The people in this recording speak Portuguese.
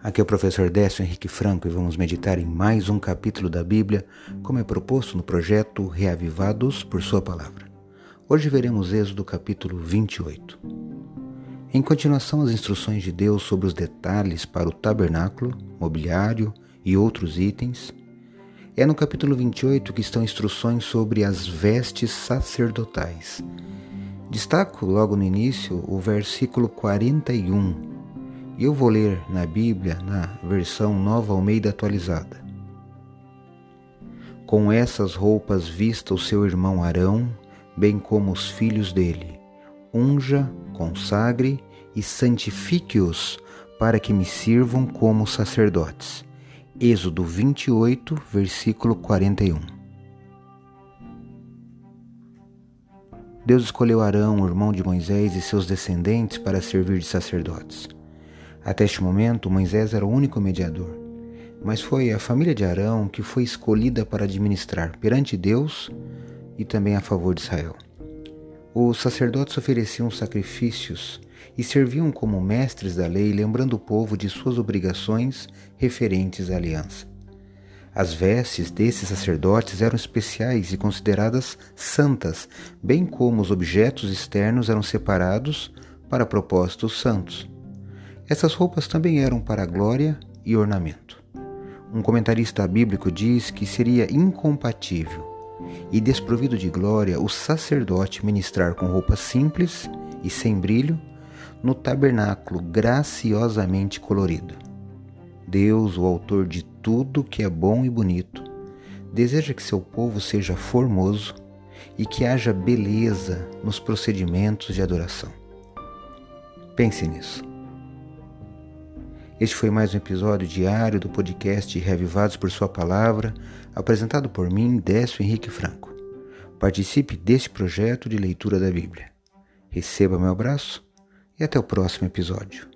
Aqui é o professor Décio Henrique Franco e vamos meditar em mais um capítulo da Bíblia, como é proposto no projeto Reavivados por Sua Palavra. Hoje veremos Êxodo capítulo 28. Em continuação às instruções de Deus sobre os detalhes para o tabernáculo, mobiliário e outros itens, é no capítulo 28 que estão instruções sobre as vestes sacerdotais. Destaco logo no início o versículo 41 eu vou ler na Bíblia, na versão Nova Almeida atualizada. Com essas roupas vista o seu irmão Arão, bem como os filhos dele. Unja, consagre e santifique-os para que me sirvam como sacerdotes. Êxodo 28, versículo 41. Deus escolheu Arão, irmão de Moisés, e seus descendentes para servir de sacerdotes. Até este momento, Moisés era o único mediador, mas foi a família de Arão que foi escolhida para administrar perante Deus e também a favor de Israel. Os sacerdotes ofereciam sacrifícios e serviam como mestres da lei, lembrando o povo de suas obrigações referentes à aliança. As vestes desses sacerdotes eram especiais e consideradas santas, bem como os objetos externos eram separados para propósitos santos. Essas roupas também eram para glória e ornamento. Um comentarista bíblico diz que seria incompatível e desprovido de glória o sacerdote ministrar com roupas simples e sem brilho no tabernáculo graciosamente colorido. Deus, o autor de tudo que é bom e bonito, deseja que seu povo seja formoso e que haja beleza nos procedimentos de adoração. Pense nisso. Este foi mais um episódio diário do podcast Revivados por Sua Palavra, apresentado por mim, Décio Henrique Franco. Participe deste projeto de leitura da Bíblia. Receba meu abraço e até o próximo episódio.